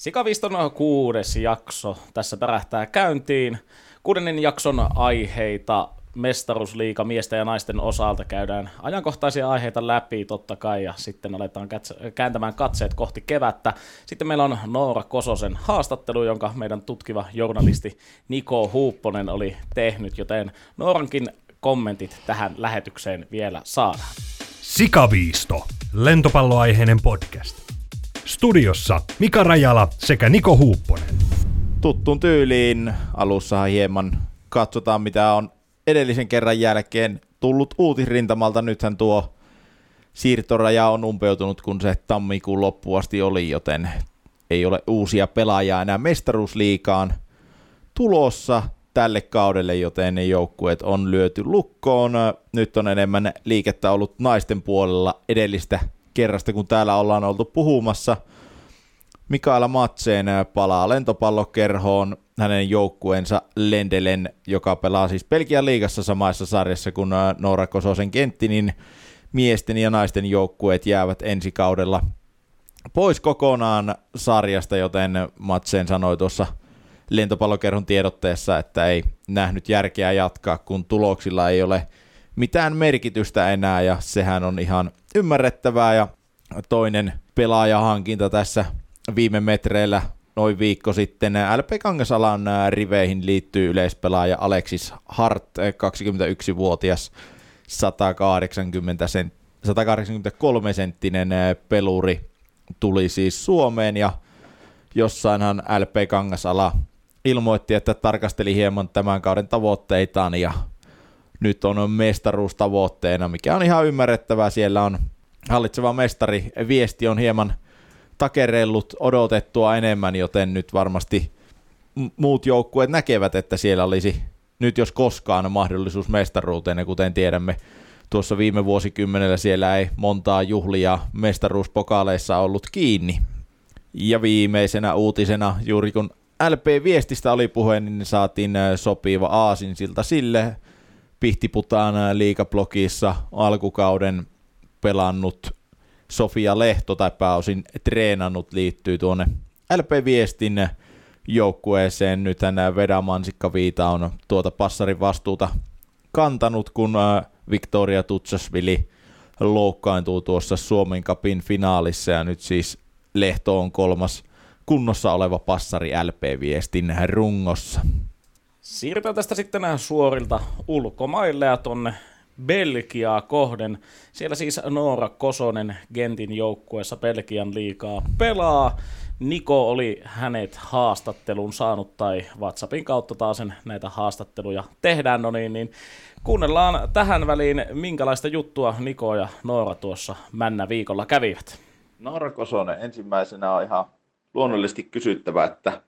Sikaviston kuudes jakso tässä pärähtää käyntiin. Kuudennen jakson aiheita mestaruusliiga miesten ja naisten osalta käydään ajankohtaisia aiheita läpi totta kai ja sitten aletaan kääntämään katseet kohti kevättä. Sitten meillä on Noora Kososen haastattelu, jonka meidän tutkiva journalisti Niko Huupponen oli tehnyt, joten Noorankin kommentit tähän lähetykseen vielä saadaan. Sikaviisto, lentopalloaiheinen podcast. Studiossa Mika Rajala sekä Niko Huupponen. tuttuun tyyliin. Alussa hieman katsotaan, mitä on edellisen kerran jälkeen tullut uutisrintamalta. Nythän tuo siirtoraja on umpeutunut, kun se tammikuun loppuun asti oli, joten ei ole uusia pelaajia enää mestaruusliikaan tulossa tälle kaudelle, joten ne joukkueet on lyöty lukkoon. Nyt on enemmän liikettä ollut naisten puolella edellistä kerrasta, kun täällä ollaan oltu puhumassa. Mikaela Matseen palaa lentopallokerhoon hänen joukkueensa Lendelen, joka pelaa siis Belgian liigassa samassa sarjassa kuin Noora Kososen kentti, niin miesten ja naisten joukkueet jäävät ensi kaudella pois kokonaan sarjasta, joten Matseen sanoi tuossa lentopallokerhon tiedotteessa, että ei nähnyt järkeä jatkaa, kun tuloksilla ei ole mitään merkitystä enää, ja sehän on ihan ymmärrettävää, ja toinen pelaajahankinta tässä viime metreillä noin viikko sitten. LP Kangasalan riveihin liittyy yleispelaaja Alexis Hart, 21-vuotias 180 sent, 183 senttinen peluri tuli siis Suomeen ja jossainhan LP Kangasala ilmoitti, että tarkasteli hieman tämän kauden tavoitteitaan ja nyt on mestaruus tavoitteena, mikä on ihan ymmärrettävää. Siellä on hallitseva mestari. Viesti on hieman takerellut odotettua enemmän, joten nyt varmasti muut joukkueet näkevät, että siellä olisi nyt jos koskaan mahdollisuus mestaruuteen, ja kuten tiedämme, tuossa viime vuosikymmenellä siellä ei montaa juhlia mestaruuspokaaleissa ollut kiinni. Ja viimeisenä uutisena, juuri kun LP-viestistä oli puhe, niin saatiin äh, sopiva aasinsilta sille. Pihtiputaan äh, liikablogissa alkukauden pelannut Sofia Lehto tai pääosin treenannut liittyy tuonne LP-viestin joukkueeseen. Nythän nämä Veda Mansikka Viita on tuota passarin vastuuta kantanut, kun äh, Victoria Tutsasvili loukkaantuu tuossa Suomen Cupin finaalissa ja nyt siis Lehto on kolmas kunnossa oleva passari LP-viestin rungossa. Siirrytään tästä sitten suorilta ulkomaille ja tonne Belgiaa kohden. Siellä siis Noora Kosonen Gentin joukkueessa Belgian liikaa pelaa. Niko oli hänet haastattelun saanut tai WhatsAppin kautta taas sen näitä haastatteluja tehdään, no niin, niin kuunnellaan tähän väliin, minkälaista juttua Niko ja Noora tuossa männä viikolla kävivät. Noora Kosonen, ensimmäisenä on ihan luonnollisesti kysyttävä, että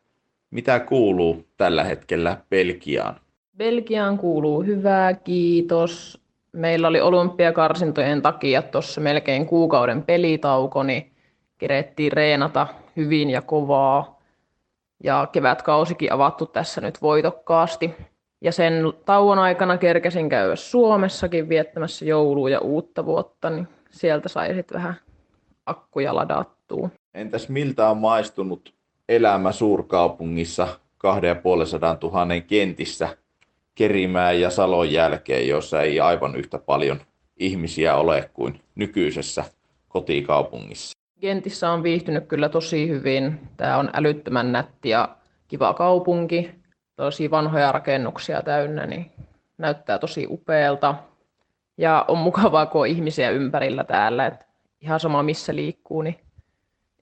mitä kuuluu tällä hetkellä Belgiaan? Belgiaan kuuluu hyvää, kiitos. Meillä oli olympiakarsintojen takia tuossa melkein kuukauden pelitauko, niin kerettiin reenata hyvin ja kovaa. Ja kevätkausikin avattu tässä nyt voitokkaasti. Ja sen tauon aikana kerkesin käydä Suomessakin viettämässä joulua ja uutta vuotta, niin sieltä sai sitten vähän akkuja ladattua. Entäs miltä on maistunut elämä suurkaupungissa 2500 000 kentissä Kerimään ja Salon jälkeen, jossa ei aivan yhtä paljon ihmisiä ole kuin nykyisessä kotikaupungissa? Gentissä on viihtynyt kyllä tosi hyvin. Tämä on älyttömän nätti ja kiva kaupunki. Tosi vanhoja rakennuksia täynnä, niin näyttää tosi upealta. Ja on mukavaa, kun on ihmisiä ympärillä täällä. Et ihan sama missä liikkuu, niin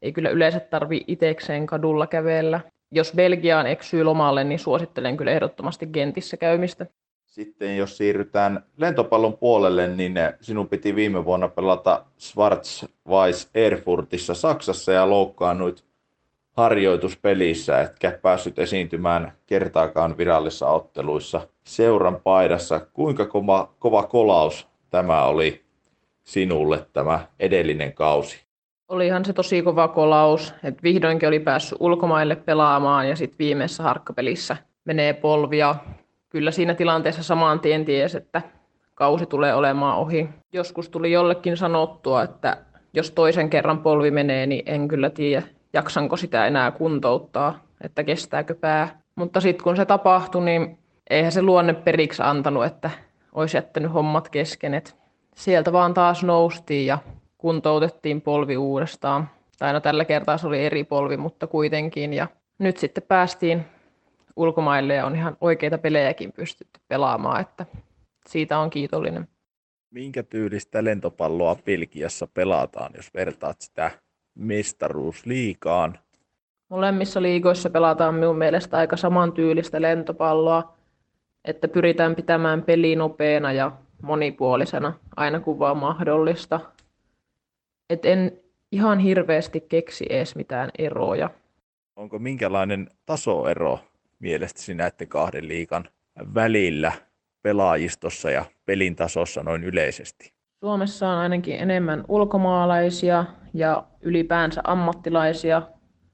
ei kyllä yleensä tarvi itekseen kadulla kävellä. Jos Belgiaan eksyy lomalle, niin suosittelen kyllä ehdottomasti Gentissä käymistä. Sitten jos siirrytään lentopallon puolelle, niin sinun piti viime vuonna pelata Schwarz-Weiß Erfurtissa Saksassa ja loukkaannuit harjoituspelissä, etkä päässyt esiintymään kertaakaan virallisissa otteluissa seuran paidassa. Kuinka kova, kova kolaus tämä oli sinulle tämä edellinen kausi? Olihan se tosi kova kolaus, että vihdoinkin oli päässyt ulkomaille pelaamaan ja sitten viimeisessä harkkapelissä menee polvia. Kyllä siinä tilanteessa samaan tien ties, että kausi tulee olemaan ohi. Joskus tuli jollekin sanottua, että jos toisen kerran polvi menee, niin en kyllä tiedä, jaksanko sitä enää kuntouttaa, että kestääkö pää. Mutta sitten kun se tapahtui, niin eihän se luonne periksi antanut, että olisi jättänyt hommat kesken. Et sieltä vaan taas noustiin ja kuntoutettiin polvi uudestaan. Tai no tällä kertaa se oli eri polvi, mutta kuitenkin. Ja nyt sitten päästiin ulkomaille ja on ihan oikeita pelejäkin pystytty pelaamaan, että siitä on kiitollinen. Minkä tyylistä lentopalloa Pilkiassa pelataan, jos vertaat sitä mestaruusliikaan? Molemmissa liigoissa pelataan minun mielestä aika samantyylistä lentopalloa, että pyritään pitämään peli nopeana ja monipuolisena, aina kun vaan mahdollista. Et en ihan hirveästi keksi edes mitään eroja. Onko minkälainen tasoero mielestäsi näiden kahden liikan välillä pelaajistossa ja pelin tasossa noin yleisesti? Suomessa on ainakin enemmän ulkomaalaisia ja ylipäänsä ammattilaisia,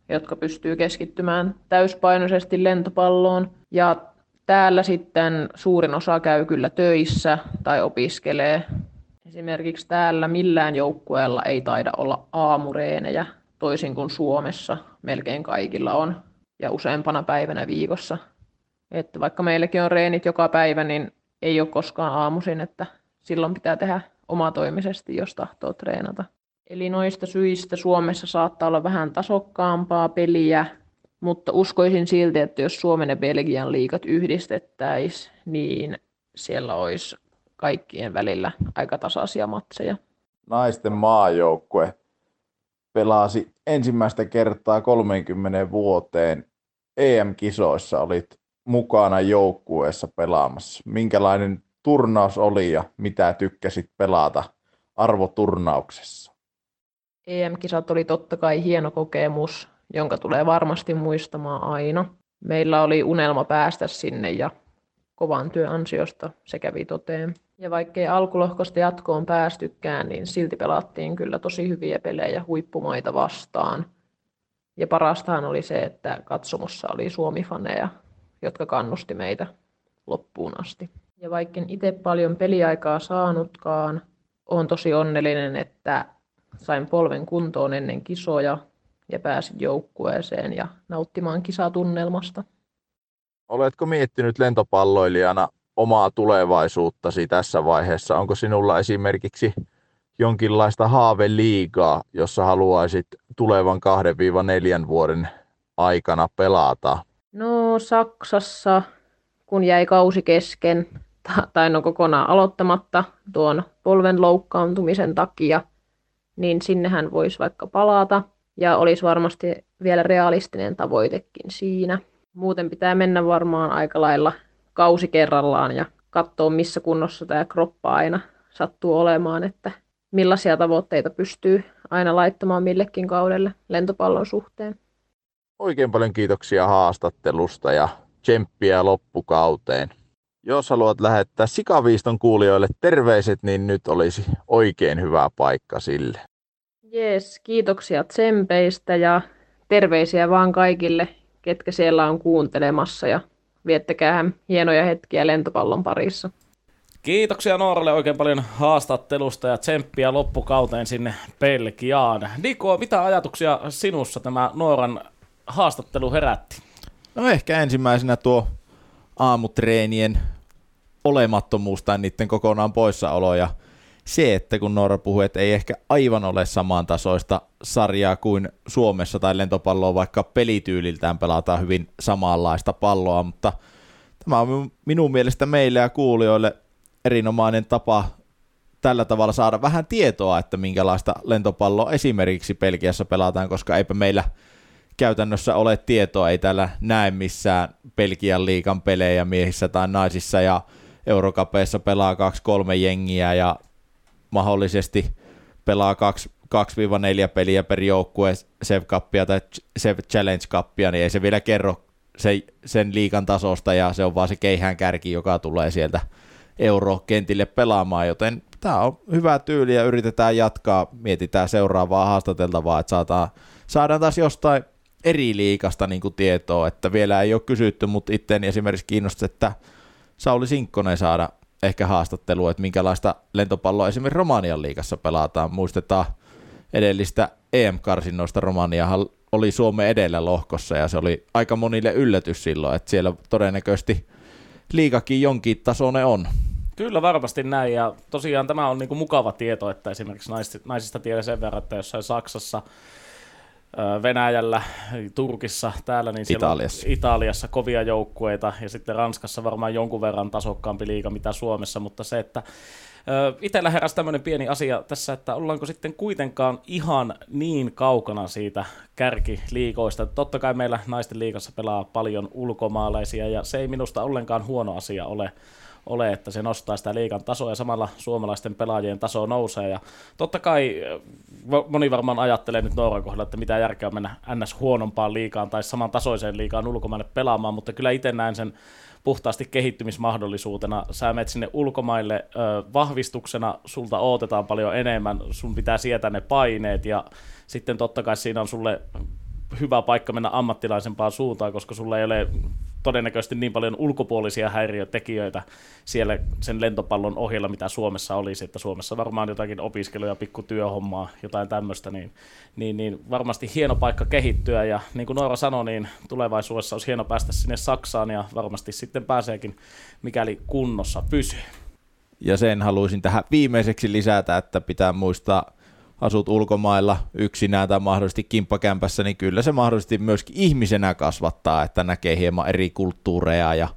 jotka pystyy keskittymään täyspainoisesti lentopalloon. Ja täällä sitten suurin osa käy kyllä töissä tai opiskelee. Esimerkiksi täällä millään joukkueella ei taida olla aamureenejä, toisin kuin Suomessa melkein kaikilla on ja useampana päivänä viikossa. Että vaikka meilläkin on reenit joka päivä, niin ei ole koskaan aamuisin, että silloin pitää tehdä omatoimisesti, jos tahtoo treenata. Eli noista syistä Suomessa saattaa olla vähän tasokkaampaa peliä, mutta uskoisin silti, että jos Suomen ja Belgian liikat yhdistettäisiin, niin siellä olisi kaikkien välillä aika tasaisia matseja. Naisten maajoukkue pelasi ensimmäistä kertaa 30 vuoteen EM-kisoissa, olit mukana joukkueessa pelaamassa. Minkälainen turnaus oli ja mitä tykkäsit pelata arvoturnauksessa? EM-kisat oli totta kai hieno kokemus, jonka tulee varmasti muistamaan aina. Meillä oli unelma päästä sinne ja kovan työn ansiosta se kävi toteen. Ja vaikkei alkulohkosta jatkoon päästykään, niin silti pelattiin kyllä tosi hyviä pelejä huippumaita vastaan. Ja parastahan oli se, että katsomossa oli Suomi-faneja, jotka kannusti meitä loppuun asti. Ja vaikka itse paljon peliaikaa saanutkaan, olen tosi onnellinen, että sain polven kuntoon ennen kisoja ja pääsin joukkueeseen ja nauttimaan kisatunnelmasta. Oletko miettinyt lentopalloilijana omaa tulevaisuuttasi tässä vaiheessa? Onko sinulla esimerkiksi jonkinlaista haaveliigaa, jossa haluaisit tulevan 2-4 vuoden aikana pelata? No Saksassa, kun jäi kausi kesken, tai no kokonaan aloittamatta tuon polven loukkaantumisen takia, niin sinnehän voisi vaikka palata ja olisi varmasti vielä realistinen tavoitekin siinä. Muuten pitää mennä varmaan aika lailla kausi kerrallaan ja katsoa, missä kunnossa tämä kroppa aina sattuu olemaan, että millaisia tavoitteita pystyy aina laittamaan millekin kaudelle lentopallon suhteen. Oikein paljon kiitoksia haastattelusta ja tsemppiä loppukauteen. Jos haluat lähettää Sikaviiston kuulijoille terveiset, niin nyt olisi oikein hyvä paikka sille. Jees, kiitoksia tsempeistä ja terveisiä vaan kaikille, ketkä siellä on kuuntelemassa ja viettäkää hienoja hetkiä lentopallon parissa. Kiitoksia Nooralle oikein paljon haastattelusta ja tsemppiä loppukauteen sinne Belgiaan. Niko, mitä ajatuksia sinussa tämä Nooran haastattelu herätti? No ehkä ensimmäisenä tuo aamutreenien olemattomuus tai niiden kokonaan poissaolo ja se, että kun Noora puhui, että ei ehkä aivan ole samantasoista sarjaa kuin Suomessa tai lentopalloa, vaikka pelityyliltään pelataan hyvin samanlaista palloa, mutta tämä on minun mielestä meille ja kuulijoille erinomainen tapa tällä tavalla saada vähän tietoa, että minkälaista lentopalloa esimerkiksi Pelkiässä pelataan, koska eipä meillä käytännössä ole tietoa, ei täällä näe missään Pelkian liikan pelejä miehissä tai naisissa ja Eurokapeissa pelaa kaksi kolme jengiä ja mahdollisesti pelaa 2-4 peliä per joukkue Sev Cupia tai Sev Challenge Cupia, niin ei se vielä kerro se, sen liikan tasosta ja se on vaan se keihään kärki, joka tulee sieltä eurokentille pelaamaan, joten tämä on hyvä tyyli ja yritetään jatkaa, mietitään seuraavaa haastateltavaa, että saadaan, saadaan taas jostain eri liikasta niin tietoa, että vielä ei ole kysytty, mutta itseäni esimerkiksi kiinnostaa, että Sauli Sinkkonen saada ehkä haastattelua, että minkälaista lentopalloa esimerkiksi Romanian liigassa pelataan. Muistetaan edellistä EM-karsinnoista Romaniahan oli Suomen edellä lohkossa ja se oli aika monille yllätys silloin, että siellä todennäköisesti liikakin jonkin tasoinen on. Kyllä varmasti näin, ja tosiaan tämä on niin kuin mukava tieto, että esimerkiksi naisista tiedä sen verran, että jossain Saksassa, Venäjällä, Turkissa, täällä, niin Italiassa. Italiassa kovia joukkueita, ja sitten Ranskassa varmaan jonkun verran tasokkaampi liiga mitä Suomessa, mutta se, että Itellä heräsi tämmöinen pieni asia tässä, että ollaanko sitten kuitenkaan ihan niin kaukana siitä kärkiliikoista. Totta kai meillä naisten liigassa pelaa paljon ulkomaalaisia ja se ei minusta ollenkaan huono asia ole, ole, että se nostaa sitä liikan tasoa ja samalla suomalaisten pelaajien taso nousee. Ja totta kai moni varmaan ajattelee nyt Nooran kohdalla, että mitä järkeä mennä ns. huonompaan liikaan tai samantasoiseen liikaan ulkomaille pelaamaan, mutta kyllä itse näen sen puhtaasti kehittymismahdollisuutena. Sä menet sinne ulkomaille ö, vahvistuksena, sulta odotetaan paljon enemmän, sun pitää sietää ne paineet ja sitten totta kai siinä on sulle hyvä paikka mennä ammattilaisempaan suuntaan, koska sulla ei ole todennäköisesti niin paljon ulkopuolisia häiriötekijöitä siellä sen lentopallon ohjella, mitä Suomessa olisi, että Suomessa varmaan jotakin opiskeluja, pikku työhommaa, jotain tämmöistä, niin, niin, niin varmasti hieno paikka kehittyä, ja niin kuin Noora sanoi, niin tulevaisuudessa olisi hieno päästä sinne Saksaan, ja varmasti sitten pääseekin, mikäli kunnossa pysyy. Ja sen haluaisin tähän viimeiseksi lisätä, että pitää muistaa asut ulkomailla yksinään tai mahdollisesti kimppakämpässä, niin kyllä se mahdollisesti myöskin ihmisenä kasvattaa, että näkee hieman eri kulttuureja ja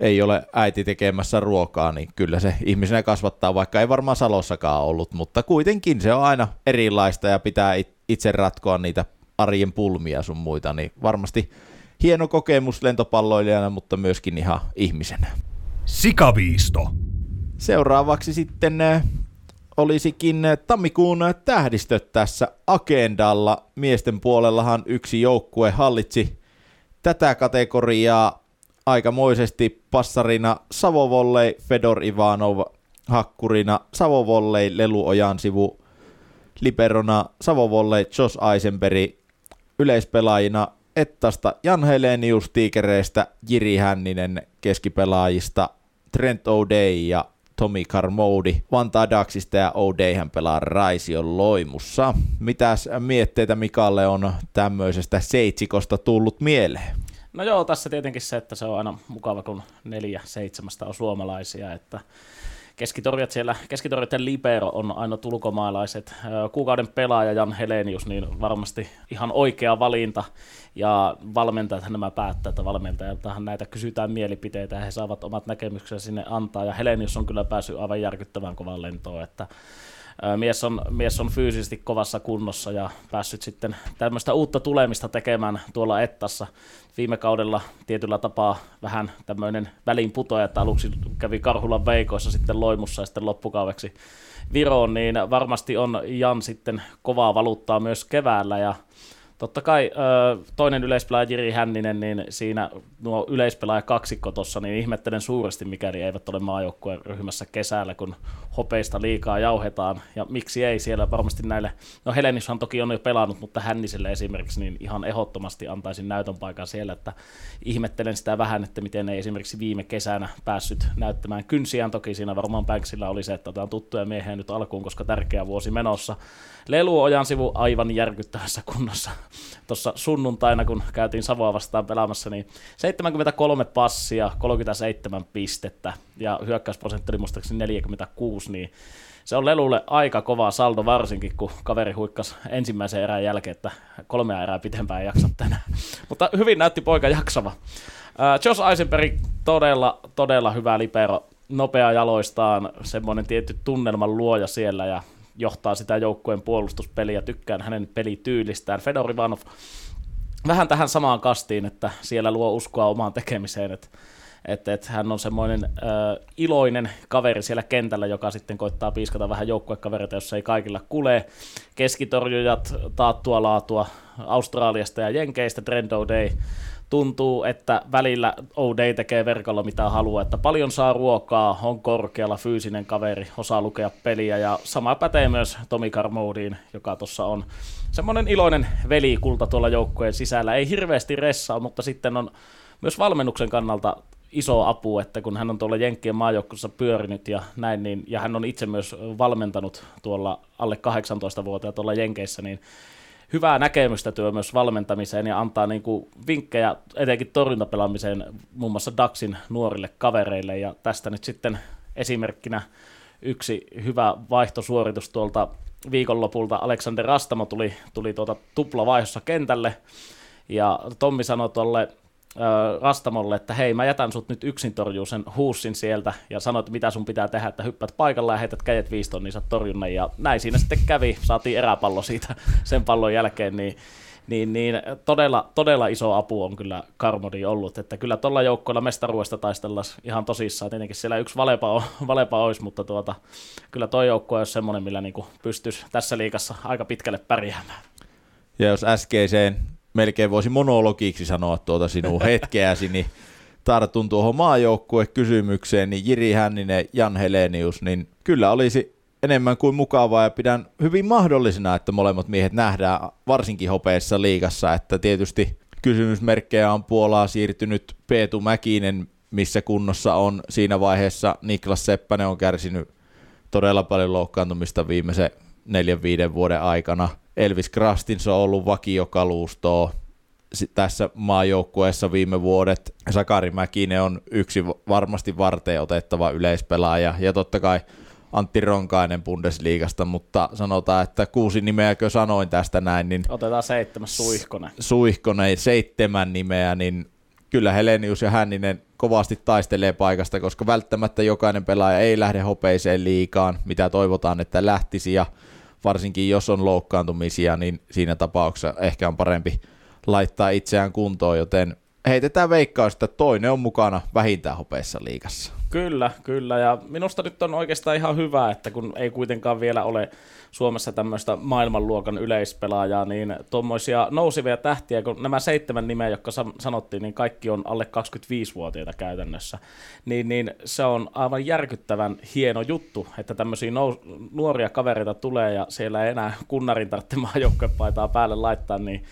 ei ole äiti tekemässä ruokaa, niin kyllä se ihmisenä kasvattaa, vaikka ei varmaan Salossakaan ollut, mutta kuitenkin se on aina erilaista ja pitää itse ratkoa niitä arjen pulmia sun muita, niin varmasti hieno kokemus lentopalloilijana, mutta myöskin ihan ihmisenä. Sikaviisto. Seuraavaksi sitten eh, olisikin tammikuun tähdistöt tässä agendalla. Miesten puolellahan yksi joukkue hallitsi tätä kategoriaa aikamoisesti passarina Savovollei, Fedor Ivanov, hakkurina Savovollei, Lelu Ojansivu, liberona Savovollei, Josh Eisenberg, yleispelaajina Ettasta Jan Helenius Tiikereistä, Jiri Hänninen keskipelaajista, Trent O'Day ja Tomi Carmodi Vantaa Daxista ja O'Dayhän pelaa Raision loimussa. Mitäs mietteitä Mikalle on tämmöisestä seitsikosta tullut mieleen? No joo, tässä tietenkin se, että se on aina mukava, kun neljä seitsemästä on suomalaisia, että keskitorjat siellä, keskitorjat libero on aina ulkomaalaiset. Kuukauden pelaaja Jan Helenius, niin varmasti ihan oikea valinta. Ja valmentajat nämä päättää, että valmentajiltahan näitä kysytään mielipiteitä ja he saavat omat näkemyksensä sinne antaa. Ja Helenius on kyllä päässyt aivan järkyttävän kovan lentoon, että mies on, mies on fyysisesti kovassa kunnossa ja päässyt sitten tämmöistä uutta tulemista tekemään tuolla Ettassa. Viime kaudella tietyllä tapaa vähän tämmöinen väliinputoja, että aluksi kävi Karhulan veikoissa sitten Loimussa ja sitten loppukaudeksi Viroon, niin varmasti on Jan sitten kovaa valuuttaa myös keväällä ja Totta kai toinen yleispelaaja Jiri Hänninen, niin siinä nuo yleispelaaja kaksikko tuossa, niin ihmettelen suuresti, mikäli eivät ole maajoukkueen ryhmässä kesällä, kun hopeista liikaa jauhetaan. Ja miksi ei siellä varmasti näille, no Helenishan toki on jo pelannut, mutta Hänniselle esimerkiksi niin ihan ehdottomasti antaisin näytön paikan siellä, että ihmettelen sitä vähän, että miten ei esimerkiksi viime kesänä päässyt näyttämään kynsiään. Toki siinä varmaan Banksilla oli se, että otetaan tuttuja miehiä nyt alkuun, koska tärkeä vuosi menossa. Lelu Ojan sivu aivan järkyttävässä kunnossa. Tuossa sunnuntaina, kun käytiin Savoa vastaan pelaamassa, niin 73 passia, 37 pistettä ja hyökkäysprosentti oli muistaakseni 46, niin se on Lelulle aika kova saldo varsinkin, kun kaveri huikkas ensimmäisen erän jälkeen, että kolmea erää pitempään jaksa tänään. Mutta hyvin näytti poika jaksava. Josh Eisenberg todella, todella hyvä libero, nopea jaloistaan, semmoinen tietty tunnelman luoja siellä ja johtaa sitä joukkueen puolustuspeliä, tykkään hänen pelityylistään. Fedor Ivanov vähän tähän samaan kastiin, että siellä luo uskoa omaan tekemiseen, että että et hän on semmoinen äh, iloinen kaveri siellä kentällä, joka sitten koittaa piiskata vähän joukkuekavereita, jos ei kaikilla kule. Keskitorjujat, taattua laatua Australiasta ja Jenkeistä, Trent O'Day tuntuu, että välillä O'Day tekee verkolla mitä haluaa, että paljon saa ruokaa, on korkealla fyysinen kaveri, osaa lukea peliä ja sama pätee myös Tomi Carmodiin, joka tuossa on semmoinen iloinen velikulta tuolla joukkojen sisällä. Ei hirveästi ressaa, mutta sitten on myös valmennuksen kannalta iso apu, että kun hän on tuolla Jenkkien maajoukkueessa pyörinyt ja näin, niin, ja hän on itse myös valmentanut tuolla alle 18-vuotiaat tuolla Jenkeissä, niin hyvää näkemystä työ myös valmentamiseen ja antaa niin kuin vinkkejä etenkin torjuntapelaamiseen muun muassa Daxin nuorille kavereille ja tästä nyt sitten esimerkkinä yksi hyvä vaihtosuoritus tuolta viikonlopulta. Alexander Rastamo tuli, tuli tuota tuplavaihossa kentälle ja Tommi sanoi tuolle Rastamolle, että hei, mä jätän sut nyt yksin torjuu sen huussin sieltä ja sanoit, mitä sun pitää tehdä, että hyppät paikalla ja heität kädet viiston, niin sä torjunnan. Ja näin siinä sitten kävi, saatiin eräpallo siitä sen pallon jälkeen, niin niin, niin todella, todella iso apu on kyllä Karmodi ollut, että kyllä tuolla joukkoilla mestaruudesta taistellaan ihan tosissaan, tietenkin siellä yksi valepa, valepa olisi, mutta tuota, kyllä tuo joukko on semmoinen, millä niin pystyisi tässä liikassa aika pitkälle pärjäämään. Ja jos äskeiseen melkein voisi monologiksi sanoa tuota sinun hetkeäsi, niin tartun tuohon maajoukkue-kysymykseen, niin Jiri Hänninen, Jan Helenius, niin kyllä olisi enemmän kuin mukavaa ja pidän hyvin mahdollisena, että molemmat miehet nähdään varsinkin hopeessa liigassa, että tietysti kysymysmerkkejä on Puolaa siirtynyt Peetu Mäkinen, missä kunnossa on siinä vaiheessa Niklas Seppänen on kärsinyt todella paljon loukkaantumista viimeisen neljän viiden vuoden aikana. Elvis Krastinso on ollut vakiokalustoa tässä maajoukkueessa viime vuodet. Sakari Mäkinen on yksi varmasti varteen otettava yleispelaaja ja totta kai Antti Ronkainen Bundesliigasta, mutta sanotaan, että kuusi nimeäkö sanoin tästä näin, niin... Otetaan seitsemäs Suihkonen. Suihkonen, seitsemän nimeä, niin kyllä Helenius ja Hänninen kovasti taistelee paikasta, koska välttämättä jokainen pelaaja ei lähde hopeiseen liikaan, mitä toivotaan, että lähtisi, ja varsinkin jos on loukkaantumisia, niin siinä tapauksessa ehkä on parempi laittaa itseään kuntoon, joten heitetään veikkaus, että toinen on mukana vähintään hopeissa liikassa. Kyllä, kyllä. Ja minusta nyt on oikeastaan ihan hyvä, että kun ei kuitenkaan vielä ole Suomessa tämmöistä maailmanluokan yleispelaajaa, niin tuommoisia nousivia tähtiä, kun nämä seitsemän nimeä, jotka sanottiin, niin kaikki on alle 25-vuotiaita käytännössä, niin, niin se on aivan järkyttävän hieno juttu, että tämmöisiä nous- nuoria kavereita tulee ja siellä ei enää kunnarin tarvitse maajoukkuepaitaa päälle laittaa, niin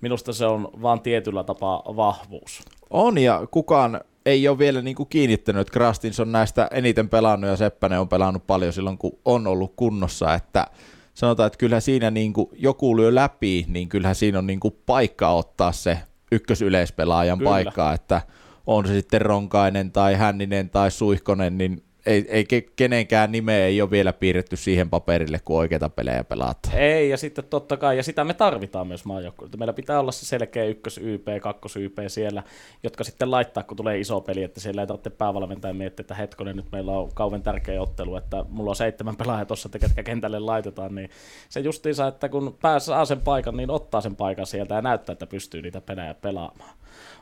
minusta se on vaan tietyllä tapaa vahvuus. On, ja kukaan ei ole vielä niin kuin kiinnittänyt, että Krastins on näistä eniten pelannut ja Seppänen on pelannut paljon silloin, kun on ollut kunnossa, että sanotaan, että kyllä siinä niin kuin joku lyö läpi, niin kyllähän siinä on niin kuin paikka ottaa se ykkösyleispelaajan kyllä. paikka, että on se sitten Ronkainen tai Hänninen tai Suihkonen, niin ei, ei kenenkään nimeä ei ole vielä piirretty siihen paperille, kun oikeita pelejä pelaat. Ei, ja sitten totta kai, ja sitä me tarvitaan myös maajoukkueelta. Meillä pitää olla se selkeä ykkös YP, kakkos YP siellä, jotka sitten laittaa, kun tulee iso peli, että siellä ei tarvitse päävalmentaja miettiä, että hetkonen, nyt meillä on kauan tärkeä ottelu, että mulla on seitsemän pelaajaa tuossa, että ketkä kentälle laitetaan, niin se justiinsa, että kun pääsee sen paikan, niin ottaa sen paikan sieltä ja näyttää, että pystyy niitä pelejä pelaamaan.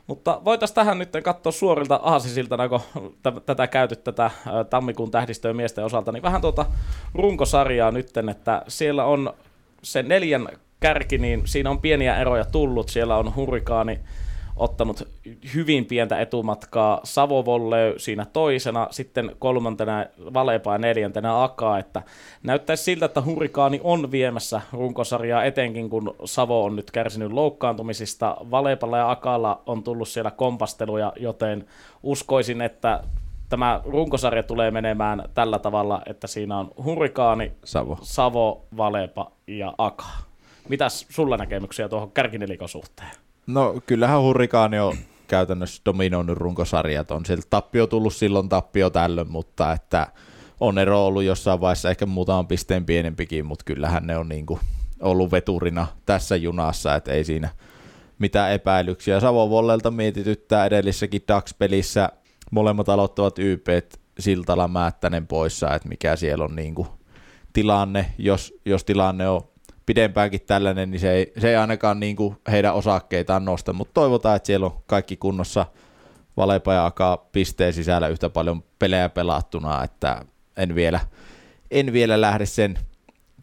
Mutta voitaisiin tähän nyt katsoa suorilta aasisilta, kun t- tätä käyty tätä tammikuun tähdistöön miesten osalta, niin vähän tuota runkosarjaa nytten, että siellä on se neljän kärki, niin siinä on pieniä eroja tullut. Siellä on Hurrikaani, ottanut hyvin pientä etumatkaa Savovolle siinä toisena, sitten kolmantena Valepa ja neljäntenä Aka, että näyttäisi siltä, että Hurrikaani on viemässä runkosarjaa etenkin, kun Savo on nyt kärsinyt loukkaantumisista. Valepalla ja Akalla on tullut siellä kompasteluja, joten uskoisin, että tämä runkosarja tulee menemään tällä tavalla, että siinä on Hurrikaani, Savo, Savo Valepa ja Aka. Mitäs sulla näkemyksiä tuohon kärkinelikon suhteen? No kyllähän Hurrikaani on käytännössä dominoinut runkosarjat. On sieltä tappio tullut silloin, tappio tällöin, mutta että on ero ollut jossain vaiheessa ehkä muutaman pisteen pienempikin, mutta kyllähän ne on niin kuin ollut veturina tässä junassa, että ei siinä mitään epäilyksiä. Savon Vollelta mietityttää edellisessäkin DAX-pelissä molemmat aloittavat YP Siltala Määttänen poissa, että mikä siellä on niin kuin tilanne, jos, jos tilanne on pidempäänkin tällainen, niin se ei, se ei ainakaan niin kuin heidän osakkeitaan nosta, mutta toivotaan, että siellä on kaikki kunnossa Valepa ja Aka pisteen sisällä yhtä paljon pelejä pelattuna, että en vielä, en vielä lähde sen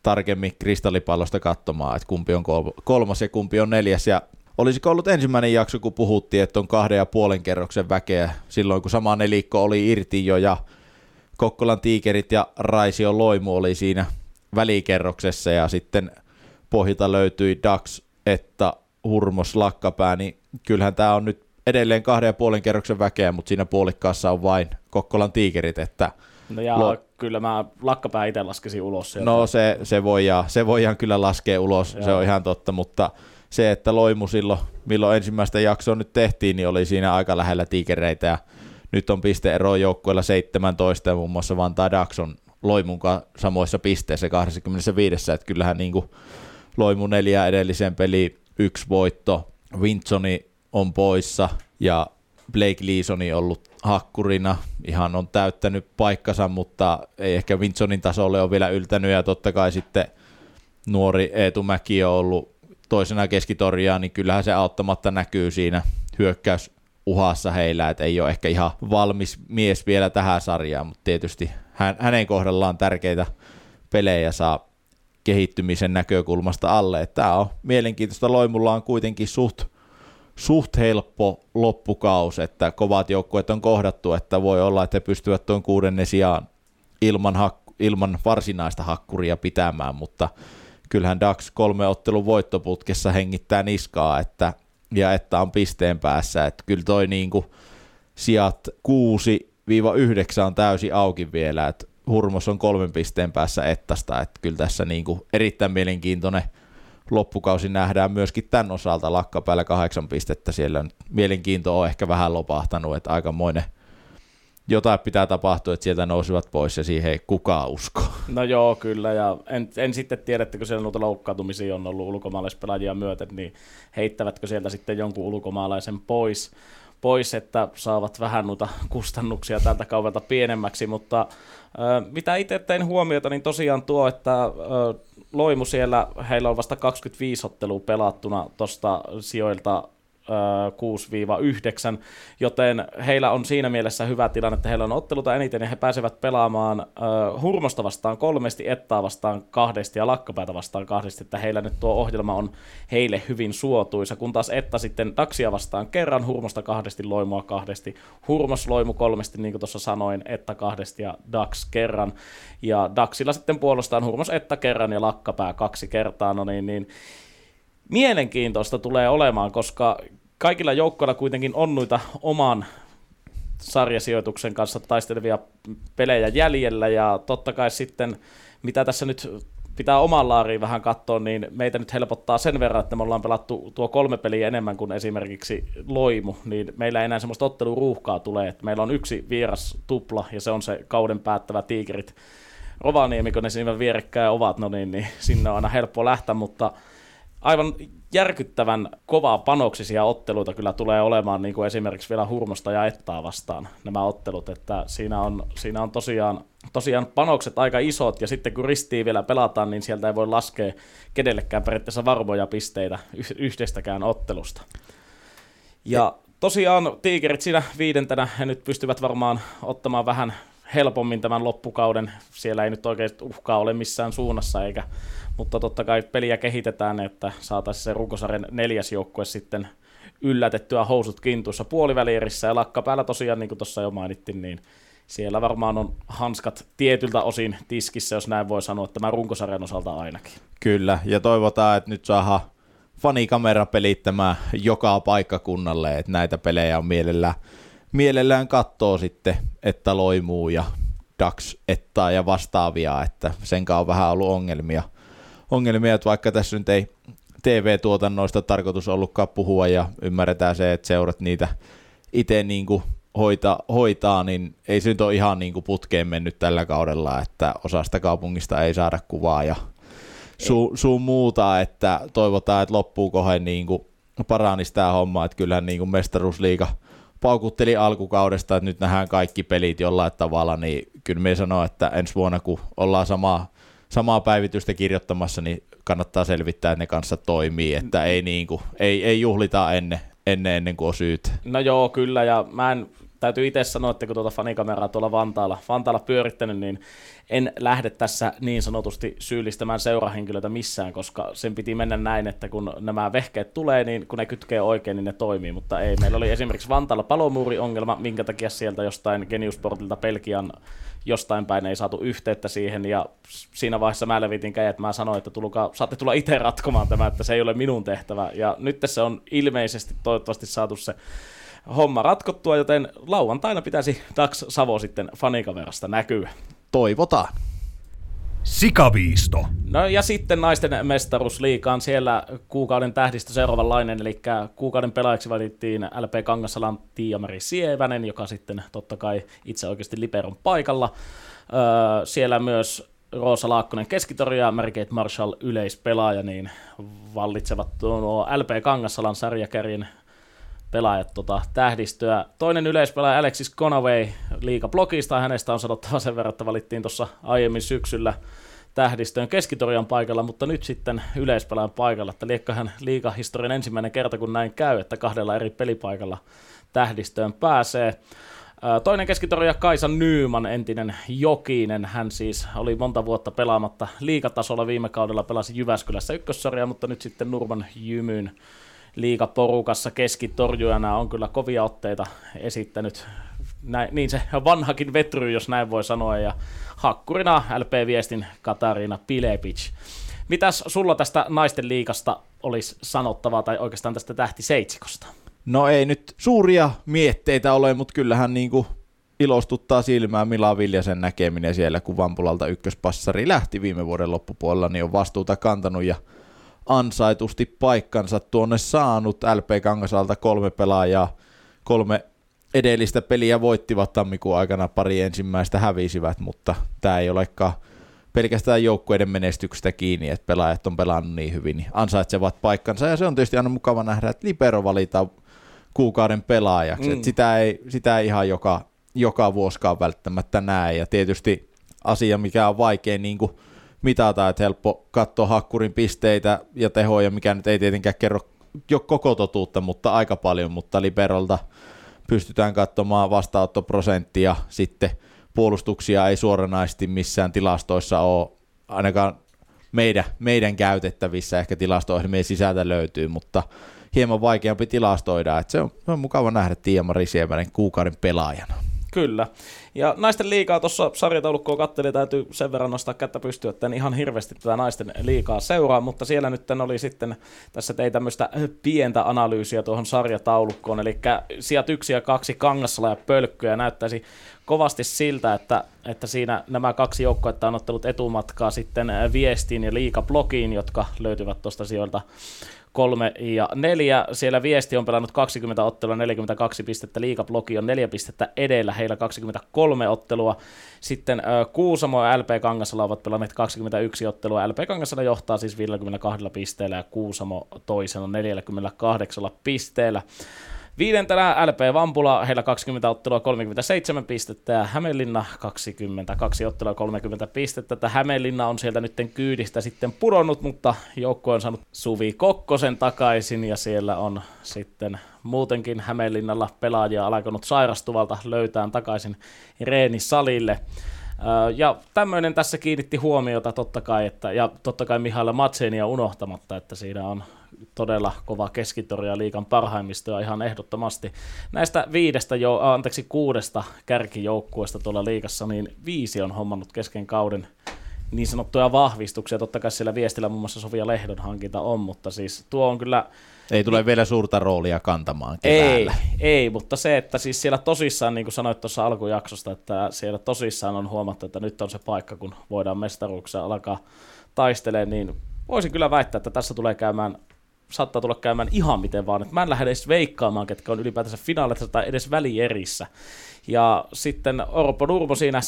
tarkemmin kristallipallosta katsomaan, että kumpi on kolmas ja kumpi on neljäs. Ja olisiko ollut ensimmäinen jakso, kun puhuttiin, että on kahden ja puolen kerroksen väkeä silloin, kun sama nelikko oli irti jo ja Kokkolan tiikerit ja Raisio Loimu oli siinä välikerroksessa ja sitten pohjilta löytyi Dax, että Hurmos, Lakkapää, niin kyllähän tämä on nyt edelleen kahden ja puolen kerroksen väkeä, mutta siinä puolikkaassa on vain Kokkolan tiikerit, että No ja Lo- kyllä mä lakkapää itse laskisin ulos sieltä. No se, se, voidaan, se voidaan kyllä laskea ulos, Joo. se on ihan totta, mutta se, että Loimu silloin, milloin ensimmäistä jaksoa nyt tehtiin, niin oli siinä aika lähellä tiikereitä ja nyt on pisteero joukkueella 17 ja muun muassa Vantaa Dax on Loimun samoissa pisteissä 25, että kyllähän niin kuin Loimu neljä edelliseen peliin yksi voitto, Winsoni on poissa ja Blake Leesoni ollut hakkurina, ihan on täyttänyt paikkansa, mutta ei ehkä Winsonin tasolle ole vielä yltänyt. Ja totta kai sitten nuori Eetu Mäki on ollut toisena keskitorjaa, niin kyllähän se auttamatta näkyy siinä hyökkäys uhassa heillä, että ei ole ehkä ihan valmis mies vielä tähän sarjaan, mutta tietysti hän, hänen kohdallaan tärkeitä pelejä saa kehittymisen näkökulmasta alle. Tämä on mielenkiintoista. Loimulla on kuitenkin suht, suht helppo loppukaus, että kovat joukkueet on kohdattu, että voi olla, että he pystyvät tuon kuudennen sijaan ilman, hak- ilman varsinaista hakkuria pitämään, mutta kyllähän Dax kolme ottelun voittoputkessa hengittää niskaa, että, ja että on pisteen päässä, että kyllä toi niinku sijat 6-9 on täysin auki vielä, että Hurmos on kolmen pisteen päässä Ettasta, että kyllä tässä niinku erittäin mielenkiintoinen loppukausi nähdään myöskin tämän osalta. Lakkapäällä kahdeksan pistettä, siellä nyt mielenkiinto on ehkä vähän lopahtanut, että aikamoinen jotain pitää tapahtua, että sieltä nousivat pois ja siihen ei kukaan usko. No joo, kyllä, ja en, en sitten tiedä, että kun siellä noita loukkaantumisia on ollut ulkomaalaispelaajia myöten, niin heittävätkö sieltä sitten jonkun ulkomaalaisen pois, pois että saavat vähän noita kustannuksia tältä kaudelta pienemmäksi, mutta mitä itse tein huomiota, niin tosiaan tuo, että Loimu siellä, heillä on vasta 25 ottelua pelattuna tuosta sijoilta 6-9, joten heillä on siinä mielessä hyvä tilanne, että heillä on otteluta eniten ja he pääsevät pelaamaan ö, Hurmosta vastaan kolmesti, Ettaa vastaan kahdesti ja Lakkapäätä vastaan kahdesti, että heillä nyt tuo ohjelma on heille hyvin suotuisa, kun taas Etta sitten Daxia vastaan kerran, Hurmosta kahdesti, Loimua kahdesti, Hurmos Loimu kolmesti, niin kuin tuossa sanoin, Etta kahdesti ja Dax kerran, ja Daxilla sitten puolestaan Hurmos Etta kerran ja Lakkapää kaksi kertaa, no niin, niin mielenkiintoista tulee olemaan, koska kaikilla joukkoilla kuitenkin on noita oman sarjasijoituksen kanssa taistelevia pelejä jäljellä. Ja totta kai sitten mitä tässä nyt pitää oman laariin vähän katsoa, niin meitä nyt helpottaa sen verran, että me ollaan pelattu tuo kolme peliä enemmän kuin esimerkiksi Loimu, niin meillä ei enää semmoista otteluruuhkaa tulee, että meillä on yksi vieras tupla ja se on se kauden päättävä tiikerit Rovaniemi, kun ne siinä vierekkäin ovat, no niin, niin sinne on aina helppo lähteä, mutta aivan järkyttävän kovaa panoksisia otteluita kyllä tulee olemaan, niin kuin esimerkiksi vielä Hurmosta ja Ettaa vastaan nämä ottelut, että siinä on, siinä on tosiaan, tosiaan panokset aika isot, ja sitten kun ristiin vielä pelataan, niin sieltä ei voi laskea kenellekään periaatteessa varmoja pisteitä yh- yhdestäkään ottelusta. Ja tosiaan tiikerit siinä viidentenä, he nyt pystyvät varmaan ottamaan vähän helpommin tämän loppukauden. Siellä ei nyt oikein uhkaa ole missään suunnassa, eikä, mutta totta kai peliä kehitetään, että saataisiin se runkosarjan neljäs joukkue sitten yllätettyä housut kintuissa puolivälierissä ja lakkapäällä tosiaan, niin kuin tuossa jo mainittiin, niin siellä varmaan on hanskat tietyltä osin tiskissä, jos näin voi sanoa, tämän runkosarjan osalta ainakin. Kyllä, ja toivotaan, että nyt saadaan fanikamera pelittämään joka paikkakunnalle, että näitä pelejä on mielellään, mielellään kattoo sitten, että loimuu ja Dax ettaa ja vastaavia, että sen kanssa on vähän ollut ongelmia, ongelmia, että vaikka tässä nyt ei TV-tuotannoista tarkoitus ollutkaan puhua ja ymmärretään se, että seurat niitä itse niin kuin hoita, hoitaa, niin ei se nyt ole ihan niin kuin putkeen mennyt tällä kaudella, että osasta kaupungista ei saada kuvaa ja su, sun muuta, että toivotaan, että loppuuko he niin kuin paranisi tämä homma, että kyllähän niin kuin mestaruusliiga paukutteli alkukaudesta, että nyt nähdään kaikki pelit jollain tavalla, niin kyllä me sanoo, että ensi vuonna kun ollaan samaa, samaa päivitystä kirjoittamassa, niin kannattaa selvittää, että ne kanssa toimii, että ei, niin kuin, ei, ei juhlita ennen, ennen, ennen kuin on syyt. No joo, kyllä, ja mä en, täytyy itse sanoa, että kun tuota fanikameraa tuolla Vantaalla, Vantaalla pyörittänyt, niin en lähde tässä niin sanotusti syyllistämään seurahenkilöitä missään, koska sen piti mennä näin, että kun nämä vehkeet tulee, niin kun ne kytkee oikein, niin ne toimii, mutta ei. Meillä oli esimerkiksi Vantaalla palomuuriongelma, minkä takia sieltä jostain Geniusportilta Pelkian jostain päin ei saatu yhteyttä siihen, ja siinä vaiheessa mä levitin kädet, mä sanoin, että tulukaa, saatte tulla itse ratkomaan tämä, että se ei ole minun tehtävä, ja nyt se on ilmeisesti toivottavasti saatu se homma ratkottua, joten lauantaina pitäisi Dax Savo sitten fanikaverasta näkyä. Toivotaan. Sikaviisto. No ja sitten naisten mestaruusliikaan siellä kuukauden tähdistä seuraavanlainen, eli kuukauden pelaajaksi valittiin LP Kangasalan Tiia-Mari Sievänen, joka sitten totta kai itse oikeasti Liberon paikalla. Öö, siellä myös Roosa Laakkonen keskitori ja Mergate Marshall yleispelaaja, niin vallitsevat nuo LP Kangasalan sarjakärjen pelaajat tota, tähdistöä. Toinen yleispelaaja Alexis Conaway liikablogista, hänestä on sanottava sen verran, että valittiin tuossa aiemmin syksyllä tähdistöön keskitorian paikalla, mutta nyt sitten yleispelaajan paikalla, että liekköhän liikahistorian ensimmäinen kerta, kun näin käy, että kahdella eri pelipaikalla tähdistöön pääsee. Toinen keskitorja Kaisa Nyyman, entinen Jokinen. Hän siis oli monta vuotta pelaamatta liikatasolla viime kaudella, pelasi Jyväskylässä ykkössarjaa, mutta nyt sitten Nurman Jymyn liikaporukassa keskitorjujana on kyllä kovia otteita esittänyt. Näin, niin se vanhakin vetry, jos näin voi sanoa, ja hakkurina LP-viestin Katarina Pilepic. Mitäs sulla tästä naisten liikasta olisi sanottavaa, tai oikeastaan tästä tähtiseitsikosta? No ei nyt suuria mietteitä ole, mutta kyllähän niinku ilostuttaa silmää Mila Viljasen näkeminen siellä, kun Vampulalta ykköspassari lähti viime vuoden loppupuolella, niin on vastuuta kantanut ja ansaitusti paikkansa tuonne saanut. LP Kangasalta kolme pelaajaa, kolme edellistä peliä voittivat tammikuun aikana, pari ensimmäistä hävisivät, mutta tämä ei olekaan pelkästään joukkueiden menestyksestä kiinni, että pelaajat on pelannut niin hyvin, niin ansaitsevat paikkansa, ja se on tietysti aina mukava nähdä, että Libero valitaan kuukauden pelaajaksi, mm. sitä, ei, sitä ei ihan joka, joka vuosikaan välttämättä näe, ja tietysti asia, mikä on vaikea niin kuin mitata, että helppo katsoa hakkurin pisteitä ja tehoja, mikä nyt ei tietenkään kerro jo koko totuutta, mutta aika paljon, mutta Liberolta pystytään katsomaan vastaanottoprosenttia, sitten puolustuksia ei suoranaisesti missään tilastoissa ole, ainakaan meidän, meidän käytettävissä, ehkä tilasto-ohjelmien sisältä löytyy, mutta hieman vaikeampi tilastoida, että se on, on mukava nähdä Tiia-Mari kuukauden pelaajana. Kyllä. Ja naisten liikaa tuossa sarjataulukkoa katselin, täytyy sen verran nostaa kättä pystyä, että en ihan hirveästi tätä naisten liikaa seuraa, mutta siellä nyt oli sitten, tässä tein tämmöistä pientä analyysiä tuohon sarjataulukkoon, eli sijat yksi ja kaksi Kangassala ja Pölkkyä näyttäisi kovasti siltä, että, että siinä nämä kaksi joukkuetta on ottanut etumatkaa sitten viestiin ja liikablogiin, jotka löytyvät tuosta sijoilta kolme ja neljä. Siellä viesti on pelannut 20 ottelua, 42 pistettä, liikablogi on 4 pistettä edellä, heillä 23 ottelua. Sitten Kuusamo ja LP Kangasala ovat pelanneet 21 ottelua. LP Kangasala johtaa siis 52 pisteellä ja Kuusamo toisena 48 pisteellä. Viidentenä LP Vampula, heillä 20 ottelua 37 pistettä ja Hämeenlinna 22 ottelua 30 pistettä. Että Hämeenlinna on sieltä nyt kyydistä sitten pudonnut, mutta joukko on saanut Suvi Kokkosen takaisin ja siellä on sitten muutenkin Hämeenlinnalla pelaajia alkanut sairastuvalta löytää takaisin reenisalille. Ja tämmöinen tässä kiinnitti huomiota totta kai, että, ja totta kai Mihaila Matsenia unohtamatta, että siinä on todella kova keskitoria liikan parhaimmistoa ihan ehdottomasti. Näistä viidestä, jo, anteeksi kuudesta kärkijoukkueesta tuolla liikassa, niin viisi on hommannut kesken kauden niin sanottuja vahvistuksia. Totta kai siellä viestillä muun muassa Sofia Lehdon hankinta on, mutta siis tuo on kyllä... Ei tule vielä suurta roolia kantamaan keväällä. Ei, ei, mutta se, että siis siellä tosissaan, niin kuin sanoit tuossa alkujaksosta, että siellä tosissaan on huomattu, että nyt on se paikka, kun voidaan mestaruuksia alkaa taistelemaan, niin voisin kyllä väittää, että tässä tulee käymään saattaa tulla käymään ihan miten vaan. Että mä en lähde edes veikkaamaan, ketkä on ylipäätänsä finaalissa tai edes välierissä. Ja sitten Orpo Nurmo siinä 7-8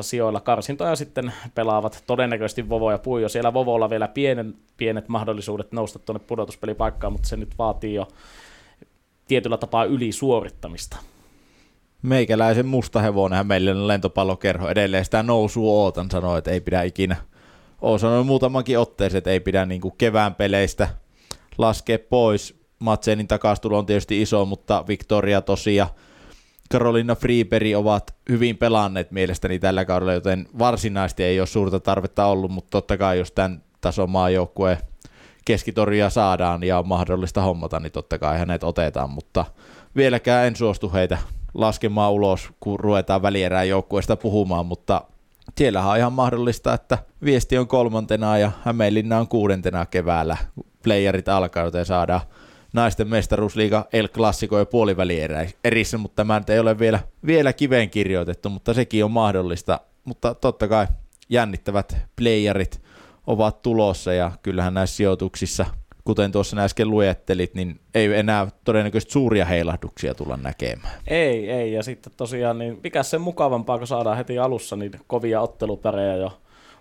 sijoilla karsintoja sitten pelaavat todennäköisesti Vovo ja Puijo. Siellä Vovolla vielä pienen, pienet mahdollisuudet nousta tuonne pudotuspelipaikkaan, mutta se nyt vaatii jo tietyllä tapaa ylisuorittamista. Meikäläisen musta hevonenhan meille on lentopallokerho edelleen sitä nousua ootan, sanoi, että ei pidä ikinä. Olen sanonut muutamankin otteeseen, että ei pidä niin kevään peleistä laskea pois. Matsenin takastulo on tietysti iso, mutta Victoria tosiaan Carolina Freeberi ovat hyvin pelanneet mielestäni tällä kaudella, joten varsinaisesti ei ole suurta tarvetta ollut, mutta totta kai jos tämän tason maajoukkueen keskitoria saadaan ja on mahdollista hommata, niin totta kai hänet otetaan, mutta vieläkään en suostu heitä laskemaan ulos, kun ruvetaan välierään joukkueesta puhumaan, mutta siellähän on ihan mahdollista, että viesti on kolmantena ja Hämeenlinna on kuudentena keväällä. Playerit alkaa, joten saadaan naisten mestaruusliiga El Clasico ja puoliväli erissä, mutta tämä ei ole vielä, vielä kiveen kirjoitettu, mutta sekin on mahdollista. Mutta totta kai jännittävät playerit ovat tulossa ja kyllähän näissä sijoituksissa – kuten tuossa äsken luettelit, niin ei enää todennäköisesti suuria heilahduksia tulla näkemään. Ei, ei, ja sitten tosiaan, niin mikä se mukavampaa, kun saadaan heti alussa niin kovia ottelupärejä jo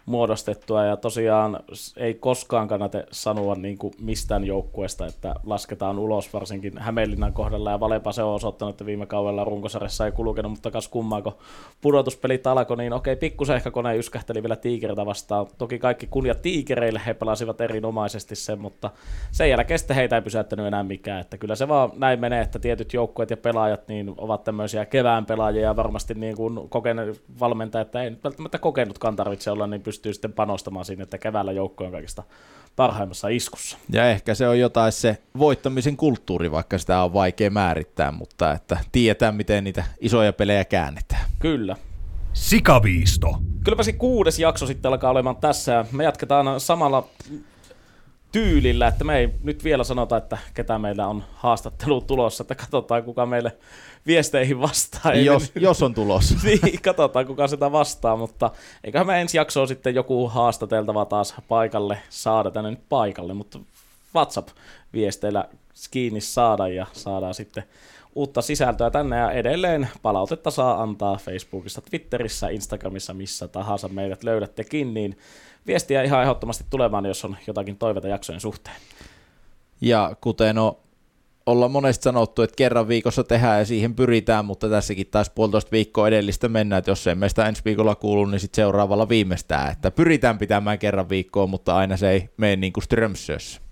muodostettua ja tosiaan ei koskaan kannata sanoa niin kuin mistään joukkueesta, että lasketaan ulos varsinkin Hämeenlinnan kohdalla ja Valepa se on osoittanut, että viime kaudella runkosarjassa ei kulkenut, mutta kas kummaa, kun pudotuspelit alkoi, niin okei, pikkusen ehkä kone yskähteli vielä tiikereitä vastaan. Toki kaikki kunnia tiikereille, he pelasivat erinomaisesti sen, mutta sen jälkeen sitten heitä ei pysäyttänyt enää mikään, että kyllä se vaan näin menee, että tietyt joukkueet ja pelaajat niin ovat tämmöisiä kevään pelaajia ja varmasti niin kuin kokeneet valmentajat, ei välttämättä kokenutkaan tarvitse olla, niin pystyy sitten panostamaan sinne, että keväällä joukko on kaikista parhaimmassa iskussa. Ja ehkä se on jotain se voittamisen kulttuuri, vaikka sitä on vaikea määrittää, mutta että tietää, miten niitä isoja pelejä käännetään. Kyllä. Sikaviisto. Kylläpä se kuudes jakso sitten alkaa olemaan tässä me jatketaan samalla tyylillä, että me ei nyt vielä sanota, että ketä meillä on haastattelu tulossa, että katsotaan kuka meille viesteihin vastaa. Jos, jos on tulossa. niin, katsotaan kuka sitä vastaa, mutta eiköhän me ensi jaksoa sitten joku haastateltava taas paikalle saada tänne nyt paikalle, mutta WhatsApp-viesteillä kiinni saada ja saadaan sitten uutta sisältöä tänne ja edelleen palautetta saa antaa Facebookissa, Twitterissä, Instagramissa, missä tahansa meidät löydättekin, niin viestiä ihan ehdottomasti tulemaan, jos on jotakin toiveita jaksojen suhteen. Ja kuten on olla monesti sanottu, että kerran viikossa tehdään ja siihen pyritään, mutta tässäkin taas puolitoista viikkoa edellistä mennään, että jos ei meistä ensi viikolla kuulu, niin sitten seuraavalla viimeistään, että pyritään pitämään kerran viikkoa, mutta aina se ei mene niin kuin Strömsössä.